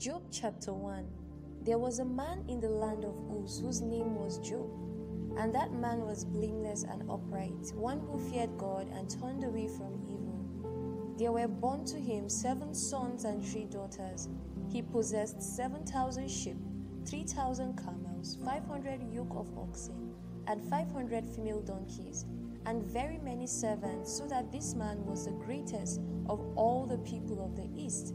chapter 1 There was a man in the land of Uz whose name was Job. And that man was blameless and upright, one who feared God and turned away from evil. There were born to him seven sons and three daughters. He possessed seven thousand sheep, three thousand camels, five hundred yoke of oxen, and five hundred female donkeys, and very many servants, so that this man was the greatest of all the people of the east.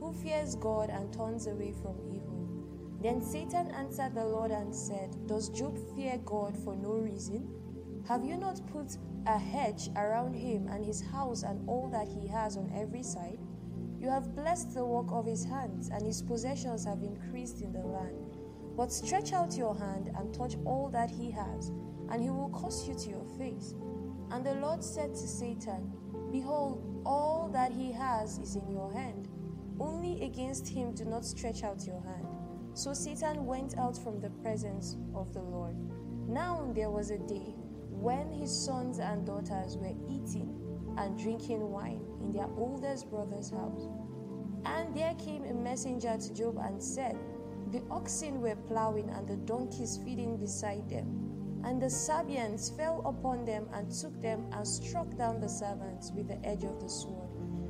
Who fears God and turns away from evil. Then Satan answered the Lord and said, Does Job fear God for no reason? Have you not put a hedge around him and his house and all that he has on every side? You have blessed the work of his hands, and his possessions have increased in the land. But stretch out your hand and touch all that he has, and he will curse you to your face. And the Lord said to Satan, Behold, all that he has is in your hand only against him do not stretch out your hand. So Satan went out from the presence of the Lord. Now there was a day when his sons and daughters were eating and drinking wine in their oldest brother's house. And there came a messenger to Job and said, The oxen were plowing and the donkeys feeding beside them. And the Sabeans fell upon them and took them and struck down the servants with the edge of the sword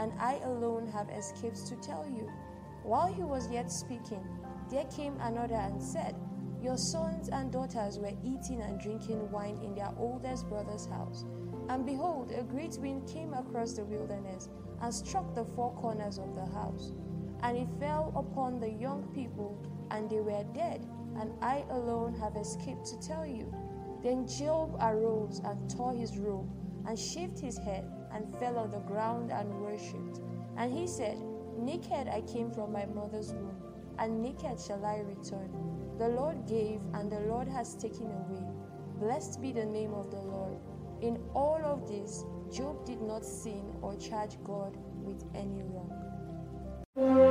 and I alone have escaped to tell you. While he was yet speaking, there came another and said, Your sons and daughters were eating and drinking wine in their oldest brother's house. And behold, a great wind came across the wilderness and struck the four corners of the house. And it fell upon the young people, and they were dead, and I alone have escaped to tell you. Then Job arose and tore his robe and shaved his head and fell on the ground and worshipped. And he said, Naked I came from my mother's womb, and naked shall I return. The Lord gave, and the Lord has taken away. Blessed be the name of the Lord. In all of this, Job did not sin or charge God with any wrong.